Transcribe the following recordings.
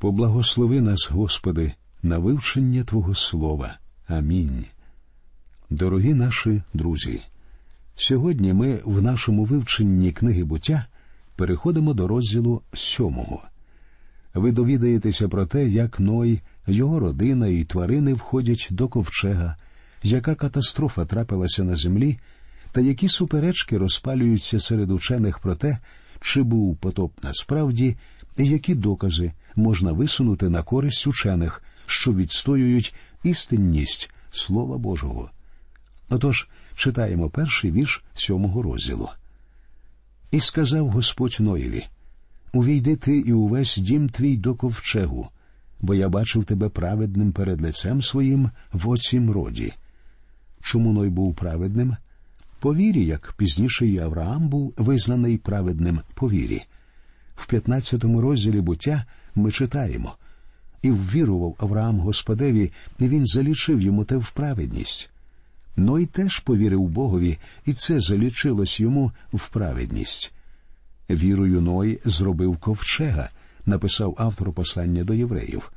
Поблагослови нас, Господи, на вивчення Твого Слова. Амінь. Дорогі наші друзі. Сьогодні ми в нашому вивченні книги буття переходимо до розділу сьомого. Ви довідаєтеся про те, як Ной, його родина і тварини входять до ковчега, яка катастрофа трапилася на землі, та які суперечки розпалюються серед учених про те, чи був потоп насправді, які докази можна висунути на користь учених, що відстоюють істинність Слова Божого. Отож, читаємо перший вірш сьомого розділу. І сказав Господь Ноєві Увійди ти і увесь дім твій до ковчегу, бо я бачив тебе праведним перед лицем своїм в оцім роді. Чому Ной був праведним? По вірі, як пізніше і Авраам був визнаний праведним по вірі. В 15 розділі буття ми читаємо і ввірував Авраам Господеві, і він залічив йому те в праведність. Ной теж повірив Богові, і це залічилось йому в праведність. Вірою Ной зробив ковчега, написав автор послання до євреїв.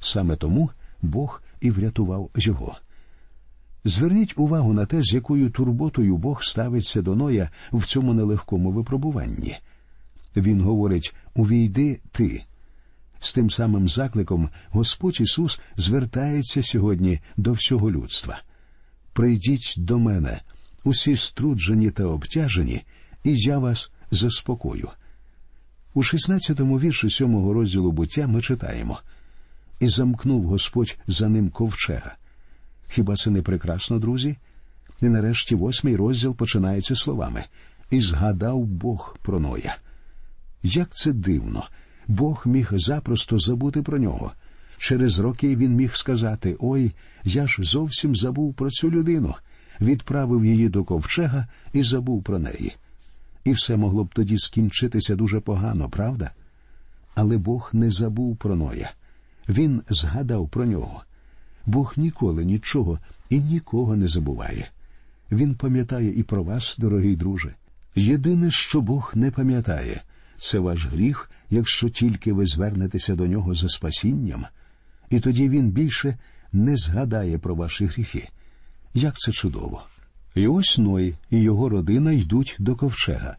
Саме тому Бог і врятував його. Зверніть увагу на те, з якою турботою Бог ставиться до Ноя в цьому нелегкому випробуванні. Він говорить Увійди ти. З тим самим закликом Господь Ісус звертається сьогодні до всього людства. Прийдіть до мене, усі струджені та обтяжені, і я вас заспокою. У 16-му вірші сьомого розділу буття ми читаємо І замкнув Господь за ним ковчега. Хіба це не прекрасно, друзі? І нарешті восьмий розділ починається словами І згадав Бог про Ноя. Як це дивно! Бог міг запросто забути про нього. Через роки він міг сказати Ой, я ж зовсім забув про цю людину, відправив її до ковчега і забув про неї. І все могло б тоді скінчитися дуже погано, правда? Але Бог не забув про Ноя. Він згадав про нього. Бог ніколи нічого і нікого не забуває. Він пам'ятає і про вас, дорогий друже. Єдине, що Бог не пам'ятає, це ваш гріх, якщо тільки ви звернетеся до нього за спасінням, і тоді він більше не згадає про ваші гріхи. Як це чудово! І ось Ной і його родина йдуть до ковчега.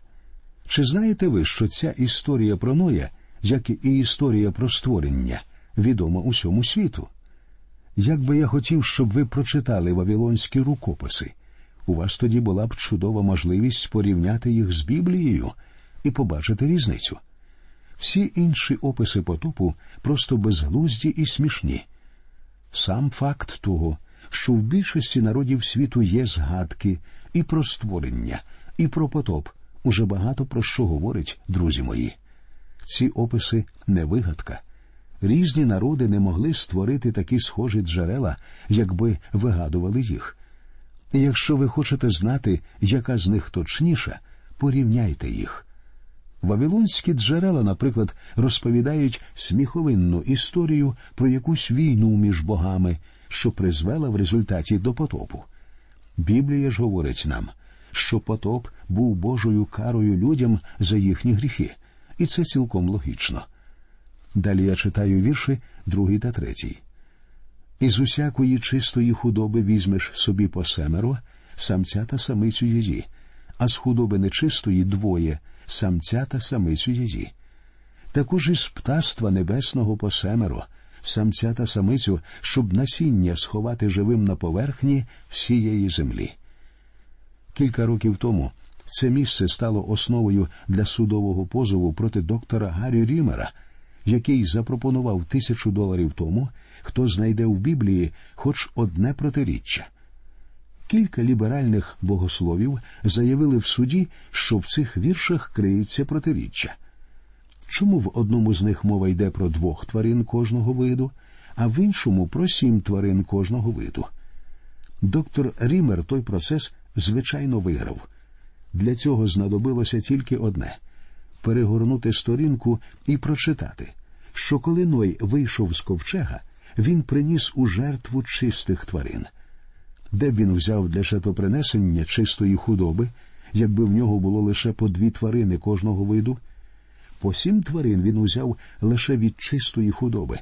Чи знаєте ви, що ця історія про Ноя, як і історія про створення, відома усьому світу? Як би я хотів, щоб ви прочитали вавилонські рукописи, у вас тоді була б чудова можливість порівняти їх з Біблією і побачити різницю. Всі інші описи потопу просто безглузді і смішні. Сам факт того, що в більшості народів світу є згадки і про створення, і про потоп, уже багато про що говорить, друзі мої. Ці описи не вигадка. Різні народи не могли створити такі схожі джерела, якби вигадували їх. Якщо ви хочете знати, яка з них точніша, порівняйте їх. Вавилонські джерела, наприклад, розповідають сміховинну історію про якусь війну між богами, що призвела в результаті до потопу. Біблія ж говорить нам, що потоп був Божою карою людям за їхні гріхи, і це цілком логічно. Далі я читаю вірші другий та третій. Із усякої чистої худоби візьмеш собі по семеро, самця та самицю її, а з худоби нечистої двоє самця та самицю її. Також із птаства небесного по семеро, самця та самицю, щоб насіння сховати живим на поверхні всієї землі. Кілька років тому це місце стало основою для судового позову проти доктора Гаррі Рімера, який запропонував тисячу доларів тому, хто знайде в Біблії хоч одне протиріччя. Кілька ліберальних богословів заявили в суді, що в цих віршах криється протиріччя. Чому в одному з них мова йде про двох тварин кожного виду, а в іншому про сім тварин кожного виду? Доктор Рімер той процес звичайно виграв. Для цього знадобилося тільки одне перегорнути сторінку і прочитати, що коли Ной вийшов з ковчега, він приніс у жертву чистих тварин. Де б він взяв для шатопринесення чистої худоби, якби в нього було лише по дві тварини кожного виду? По сім тварин він узяв лише від чистої худоби,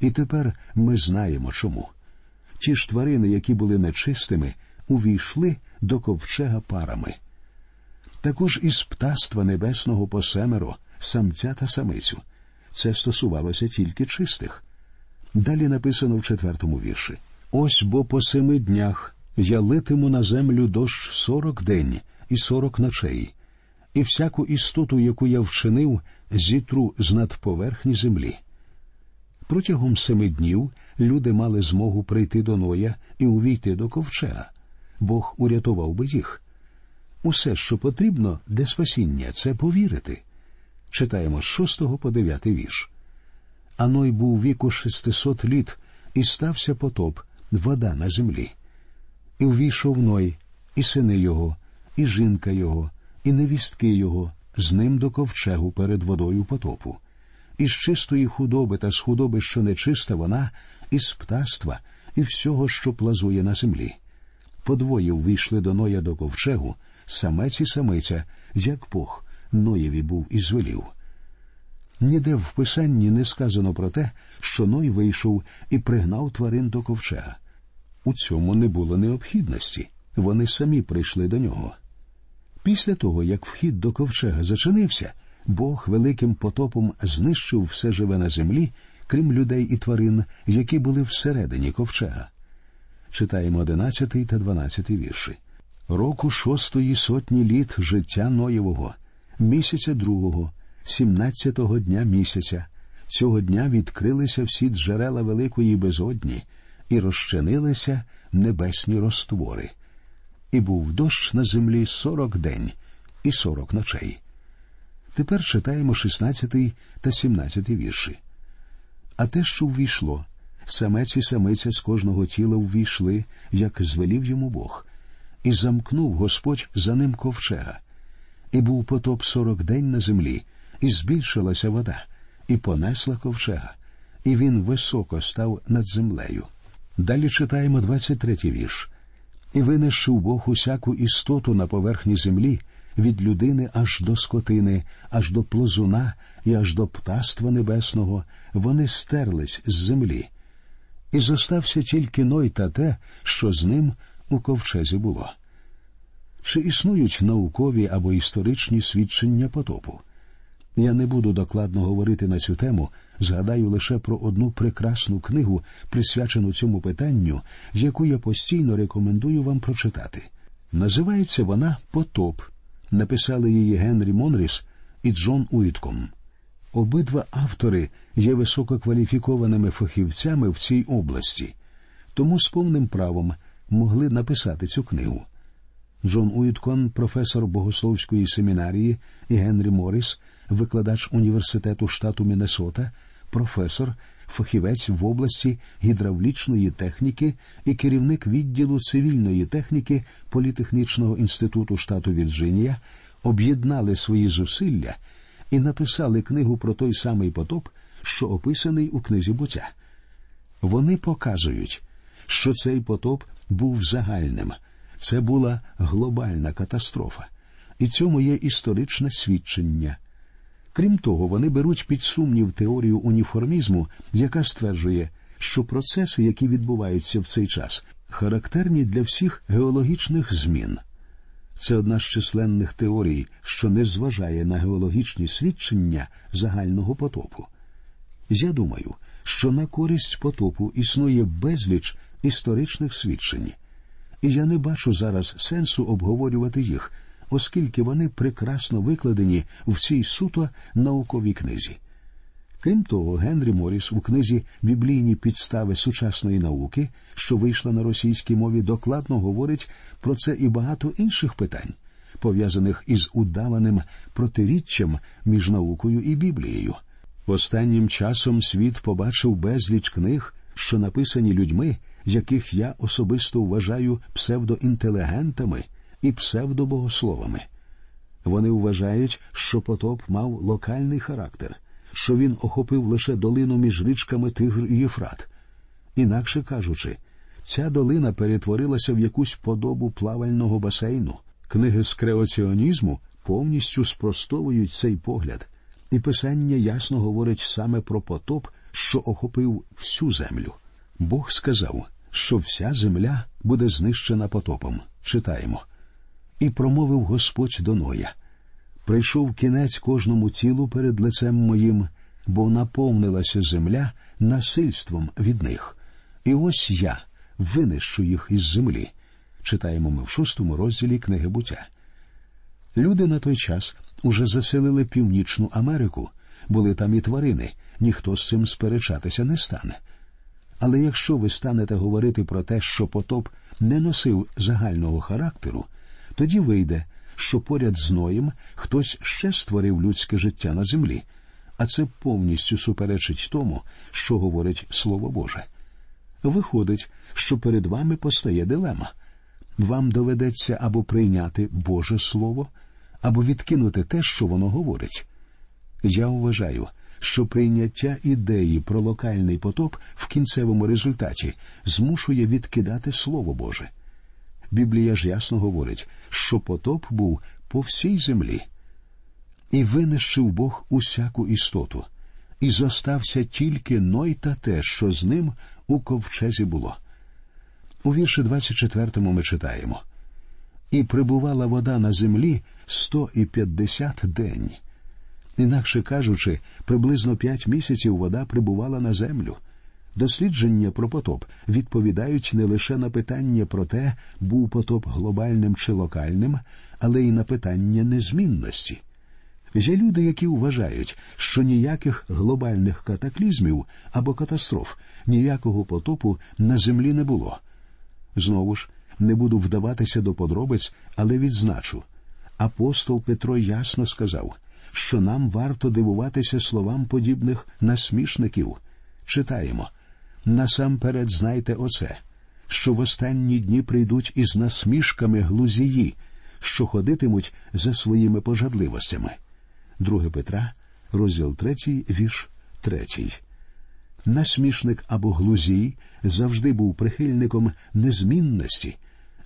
і тепер ми знаємо чому. Ті ж тварини, які були нечистими, увійшли до ковчега парами. Також із птаства небесного по семеро, самця та самицю. Це стосувалося тільки чистих. Далі написано в четвертому вірші Ось бо по семи днях я литиму на землю дощ сорок день і сорок ночей, і всяку істоту, яку я вчинив, зітру з надповерхні землі. Протягом семи днів люди мали змогу прийти до Ноя і увійти до ковчега. Бог урятував би їх. Усе, що потрібно для спасіння, це повірити. Читаємо з 6 по 9 вірш. А Ной був віку шестисот літ, і стався потоп, вода на землі. І ввійшов Ной, і сини його, і жінка його, і невістки його, з ним до ковчегу перед водою потопу. Із чистої худоби та з худоби, що нечиста вона, із птаства і всього, що плазує на землі. Подвоє ввійшли до Ноя до ковчегу, самець і самиця, як Бог Ноєві був і звелів. Ніде в писанні не сказано про те, що Ной вийшов і пригнав тварин до ковчега. У цьому не було необхідності вони самі прийшли до нього. Після того, як вхід до ковчега зачинився, Бог великим потопом знищив все живе на землі, крім людей і тварин, які були всередині ковчега. Читаємо одинадцятий та дванадцятий вірші. Року шостої сотні літ життя Ноєвого, місяця другого, сімнадцятого дня місяця. Цього дня відкрилися всі джерела великої безодні і розчинилися небесні роствори і був дощ на землі сорок день і сорок ночей. Тепер читаємо шістнадцятий та сімнадцятий вірші. А те, що ввійшло, самець і самиця з кожного тіла ввійшли, як звелів йому Бог, і замкнув Господь за ним ковчега. І був потоп сорок день на землі, і збільшилася вода, і понесла ковчега, і він високо став над землею. Далі читаємо двадцять третій вірш і винищив Бог усяку істоту на поверхні землі від людини аж до скотини, аж до плазуна і аж до птаства небесного, вони стерлись з землі. І зостався тільки Ной та те, що з ним у ковчезі було. Чи існують наукові або історичні свідчення потопу? Я не буду докладно говорити на цю тему, згадаю лише про одну прекрасну книгу, присвячену цьому питанню, яку я постійно рекомендую вам прочитати. Називається вона Потоп. Написали її Генрі Монріс і Джон Уітком. Обидва автори є висококваліфікованими фахівцями в цій області, тому з повним правом могли написати цю книгу. Джон Уіткон, професор богословської семінарії, і Генрі Морріс, викладач університету штату Міннесота, професор, фахівець в області гідравлічної техніки і керівник відділу цивільної техніки Політехнічного інституту штату Вірджинія, об'єднали свої зусилля і написали книгу про той самий потоп, що описаний у книзі буття. Вони показують, що цей потоп був загальним, це була глобальна катастрофа, і цьому є історичне свідчення. Крім того, вони беруть під сумнів теорію уніформізму, яка стверджує, що процеси, які відбуваються в цей час, характерні для всіх геологічних змін. Це одна з численних теорій, що не зважає на геологічні свідчення загального потопу. Я думаю, що на користь потопу існує безліч історичних свідчень, і я не бачу зараз сенсу обговорювати їх оскільки вони прекрасно викладені в цій суто науковій книзі. Крім того, Генрі Моріс у книзі Біблійні підстави сучасної науки, що вийшла на російській мові, докладно говорить про це і багато інших питань, пов'язаних із удаваним протиріччям між наукою і Біблією. Останнім часом світ побачив безліч книг, що написані людьми, яких я особисто вважаю псевдоінтелегентами і псевдобогословами. Вони вважають, що потоп мав локальний характер, що він охопив лише долину між річками Тигр і Єфрат. Інакше кажучи, ця долина перетворилася в якусь подобу плавального басейну. Книги з креаціонізму повністю спростовують цей погляд. І Писання ясно говорить саме про потоп, що охопив всю землю. Бог сказав, що вся земля буде знищена потопом. Читаємо. І промовив Господь до Ноя. Прийшов кінець кожному тілу перед лицем моїм, бо наповнилася земля насильством від них. І ось я винищу їх із землі. Читаємо ми в шостому розділі книги буття. Люди на той час уже заселили Північну Америку, були там і тварини, ніхто з цим сперечатися не стане. Але якщо ви станете говорити про те, що потоп не носив загального характеру, тоді вийде, що поряд з Ноєм хтось ще створив людське життя на землі, а це повністю суперечить тому, що говорить Слово Боже. Виходить, що перед вами постає дилема. Вам доведеться або прийняти Боже Слово, або відкинути те, що воно говорить. Я вважаю, що прийняття ідеї про локальний потоп в кінцевому результаті змушує відкидати Слово Боже. Біблія ж ясно говорить, що потоп був по всій землі, і винищив Бог усяку істоту, і зостався тільки Ной та те, що з ним у ковчезі було. У вірші 24 ми читаємо і прибувала вода на землі сто і п'ятдесят день. Інакше кажучи, приблизно п'ять місяців вода прибувала на землю. Дослідження про потоп відповідають не лише на питання про те, був потоп глобальним чи локальним, але й на питання незмінності. Є люди, які вважають, що ніяких глобальних катаклізмів або катастроф, ніякого потопу на землі не було. Знову ж, не буду вдаватися до подробиць, але відзначу. Апостол Петро ясно сказав, що нам варто дивуватися словам подібних насмішників. Читаємо насамперед знайте оце, що в останні дні прийдуть із насмішками глузії, що ходитимуть за своїми пожадливостями. 2 Петра, розділ 3, вірш 3. Насмішник або глузій завжди був прихильником незмінності,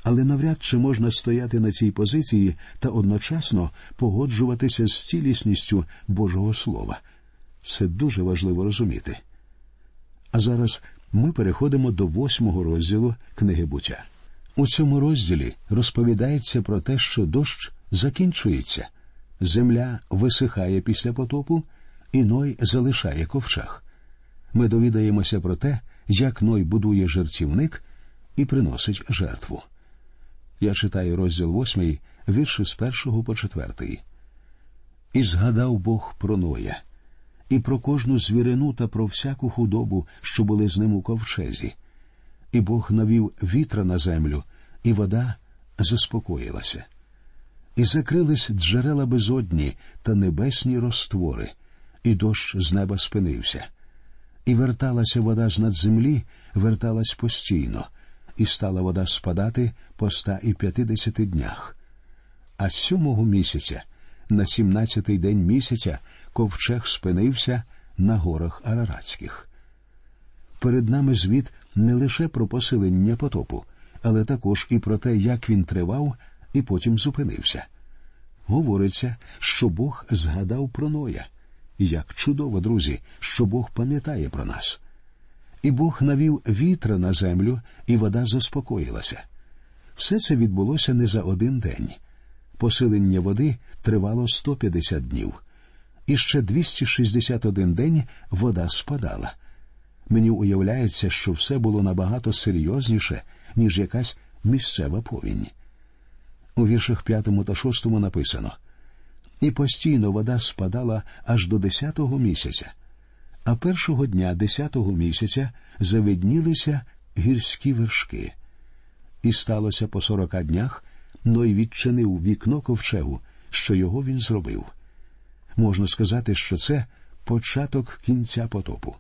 але навряд чи можна стояти на цій позиції та одночасно погоджуватися з цілісністю Божого Слова. Це дуже важливо розуміти. А зараз ми переходимо до восьмого розділу книги буття. У цьому розділі розповідається про те, що дощ закінчується, земля висихає після потопу, і Ной залишає ковчег. Ми довідаємося про те, як Ной будує жертівник і приносить жертву. Я читаю розділ восьмий, вірші з першого по четвертий. І згадав Бог про Ноя і про кожну звірину та про всяку худобу, що були з ним у ковчезі. І Бог навів вітра на землю, і вода заспокоїлася. І закрились джерела безодні та небесні розтвори, і дощ з неба спинився. І верталася вода з над землі, верталась постійно, і стала вода спадати по ста і п'ятидесяти днях. А сьомого місяця, на сімнадцятий день місяця, ковчег спинився на горах Араратських. Перед нами звіт не лише про посилення потопу, але також і про те, як він тривав і потім зупинився. Говориться, що Бог згадав про Ноя. Як чудово, друзі, що Бог пам'ятає про нас. І Бог навів вітра на землю, і вода заспокоїлася. Все це відбулося не за один день. Посилення води тривало 150 днів і ще 261 день вода спадала. Мені уявляється, що все було набагато серйозніше, ніж якась місцева повінь. У віршах п'ятому та шостому написано і постійно вода спадала аж до десятого місяця, а першого дня десятого місяця завиднілися гірські вершки. І сталося по сорока днях, Ной відчинив вікно ковчегу, що його він зробив. Можна сказати, що це початок кінця потопу.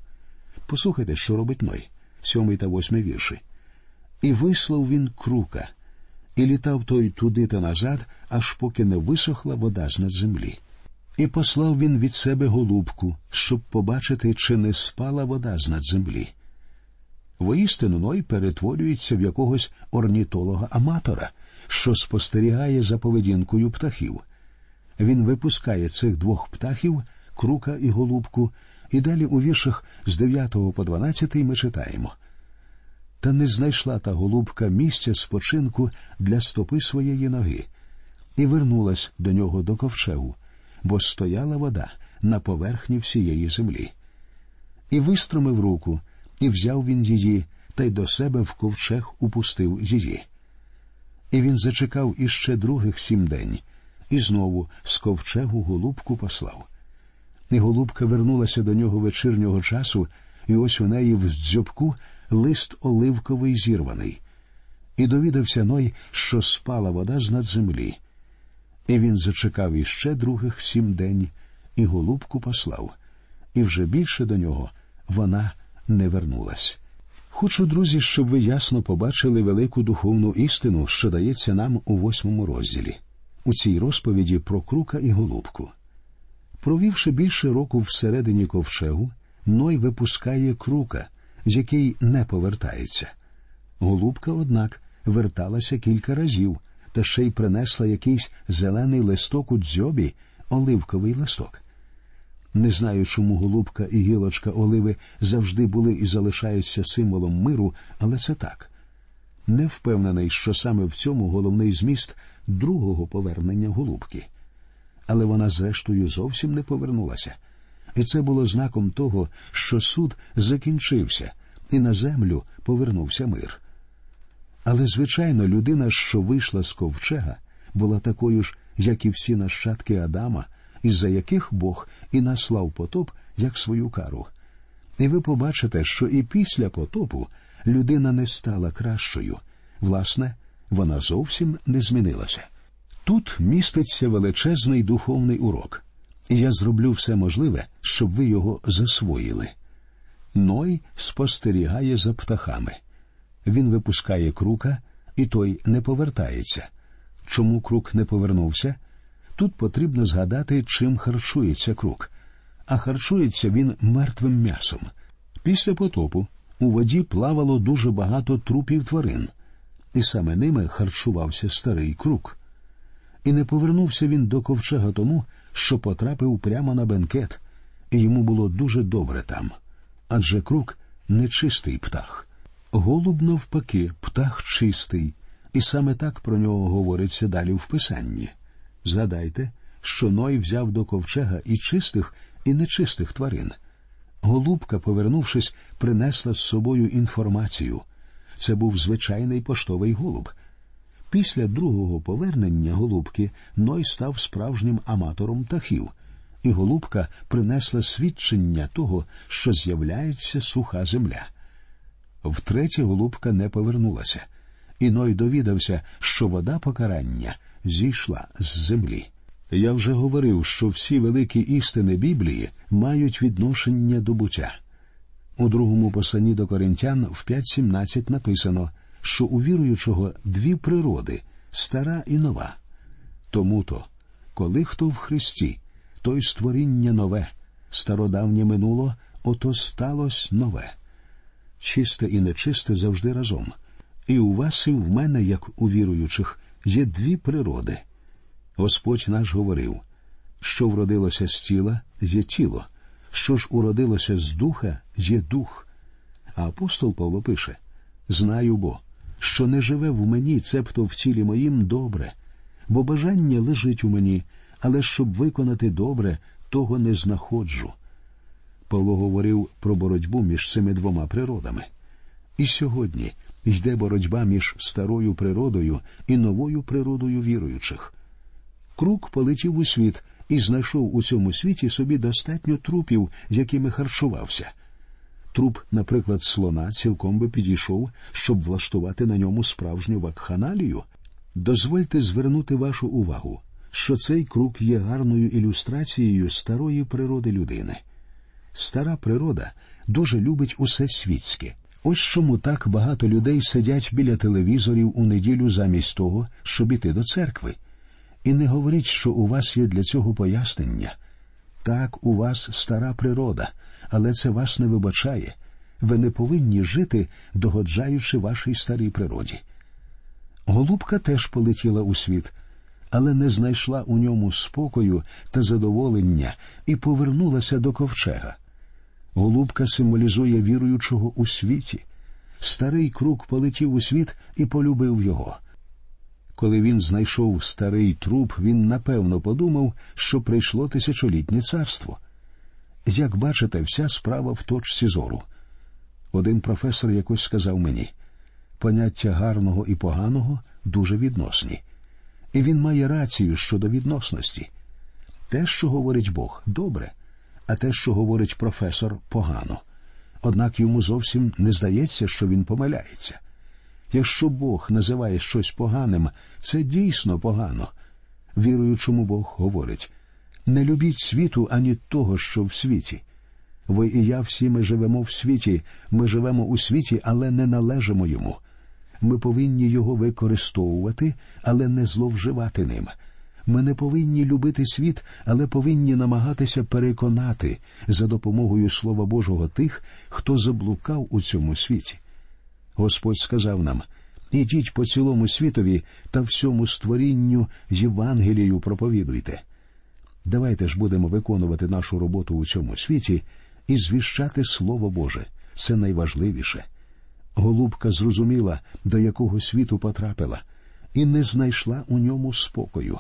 Послухайте, що робить Ной, сьомий та восьмий вірші. І вислав він крука, і літав той туди та назад, аж поки не висохла вода з над землі. І послав він від себе голубку, щоб побачити, чи не спала вода з над землі. Воістину Ной перетворюється в якогось орнітолога аматора, що спостерігає за поведінкою птахів. Він випускає цих двох птахів, крука і голубку, і далі у віршах з 9 по 12 ми читаємо. Та не знайшла та голубка місця спочинку для стопи своєї ноги, і вернулась до нього до ковчегу, бо стояла вода на поверхні всієї землі. І вистромив руку, і взяв він її, та й до себе в ковчег упустив її. І він зачекав іще других сім день, і знову з ковчегу голубку послав. І голубка вернулася до нього вечірнього часу, і ось у неї в дзьобку лист оливковий зірваний. І довідався Ной, що спала вода з над землі. І він зачекав іще других сім день, і голубку послав, і вже більше до нього вона не вернулась. Хочу, друзі, щоб ви ясно побачили велику духовну істину, що дається нам у восьмому розділі, у цій розповіді про крука і голубку. Провівши більше року всередині ковчегу, Ной випускає крука, з який не повертається. Голубка, однак, верталася кілька разів, та ще й принесла якийсь зелений листок у дзьобі, оливковий листок. Не знаю, чому голубка і гілочка оливи завжди були і залишаються символом миру, але це так. Не впевнений, що саме в цьому головний зміст другого повернення голубки. Але вона, зрештою, зовсім не повернулася. І це було знаком того, що суд закінчився, і на землю повернувся мир. Але, звичайно, людина, що вийшла з ковчега, була такою ж, як і всі нащадки Адама, із-за яких Бог і наслав потоп як свою кару. І ви побачите, що і після потопу людина не стала кращою. Власне, вона зовсім не змінилася. Тут міститься величезний духовний урок, і я зроблю все можливе, щоб ви його засвоїли. Ной спостерігає за птахами. Він випускає крука, і той не повертається. Чому крук не повернувся? Тут потрібно згадати, чим харчується крук, а харчується він мертвим м'ясом. Після потопу у воді плавало дуже багато трупів тварин, і саме ними харчувався старий крук. І не повернувся він до ковчега тому, що потрапив прямо на бенкет, і йому було дуже добре там. Адже крук нечистий птах. Голуб, навпаки, птах чистий, і саме так про нього говориться далі в писанні. Згадайте, що Ной взяв до ковчега і чистих, і нечистих тварин. Голубка, повернувшись, принесла з собою інформацію. Це був звичайний поштовий голуб. Після другого повернення голубки Ной став справжнім аматором птахів, і голубка принесла свідчення того, що з'являється суха земля. Втретє голубка не повернулася, і Ной довідався, що вода покарання зійшла з землі. Я вже говорив, що всі великі істини Біблії мають відношення до буття. У другому посланні до коринтян в 5.17 написано, що у віруючого дві природи стара і нова. Тому то, коли хто в Христі, то й створіння нове, стародавнє минуло, ото сталося нове. Чисте і нечисте завжди разом. І у вас, і в мене, як у віруючих, є дві природи. Господь наш говорив, що вродилося з тіла є тіло, що ж уродилося з духа є дух. А апостол Павло пише Знаю бо, що не живе в мені, цебто в тілі моїм добре, бо бажання лежить у мені, але щоб виконати добре, того не знаходжу. Павло говорив про боротьбу між цими двома природами. І сьогодні йде боротьба між старою природою і новою природою віруючих. Крук полетів у світ і знайшов у цьому світі собі достатньо трупів, з якими харчувався. Труп, наприклад, слона цілком би підійшов, щоб влаштувати на ньому справжню вакханалію. Дозвольте звернути вашу увагу, що цей крук є гарною ілюстрацією старої природи людини. Стара природа дуже любить усе світське. Ось чому так багато людей сидять біля телевізорів у неділю замість того, щоб іти до церкви. І не говоріть, що у вас є для цього пояснення. Так, у вас стара природа, але це вас не вибачає. Ви не повинні жити, догоджаючи вашій старій природі. Голубка теж полетіла у світ, але не знайшла у ньому спокою та задоволення і повернулася до ковчега. Голубка символізує віруючого у світі. Старий круг полетів у світ і полюбив його. Коли він знайшов старий труп, він напевно подумав, що прийшло тисячолітнє царство. Як бачите, вся справа в точці зору. Один професор якось сказав мені поняття гарного і поганого дуже відносні, і він має рацію щодо відносності. Те, що говорить Бог, добре, а те, що говорить професор, погано. Однак йому зовсім не здається, що він помиляється. Якщо Бог називає щось поганим, це дійсно погано. Віруючому Бог говорить не любіть світу ані того, що в світі. Ви і я всі ми живемо в світі, ми живемо у світі, але не належимо йому. Ми повинні його використовувати, але не зловживати ним. Ми не повинні любити світ, але повинні намагатися переконати за допомогою Слова Божого тих, хто заблукав у цьому світі. Господь сказав нам ідіть по цілому світові та всьому створінню Євангелію проповідуйте. Давайте ж будемо виконувати нашу роботу у цьому світі і звіщати Слово Боже. Це найважливіше. Голубка зрозуміла, до якого світу потрапила, і не знайшла у ньому спокою.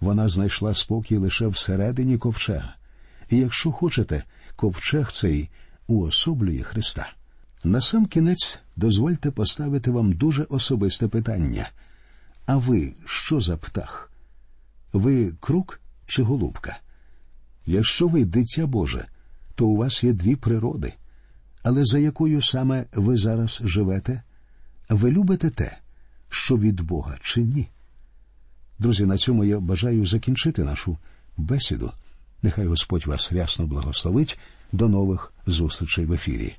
Вона знайшла спокій лише всередині ковчега. І якщо хочете, ковчег цей уособлює Христа. На сам кінець дозвольте поставити вам дуже особисте питання. А ви що за птах? Ви круг чи голубка? Якщо ви дитя Боже, то у вас є дві природи. Але за якою саме ви зараз живете? Ви любите те, що від Бога чи ні? Друзі, на цьому я бажаю закінчити нашу бесіду. Нехай Господь вас рясно благословить. До нових зустрічей в ефірі.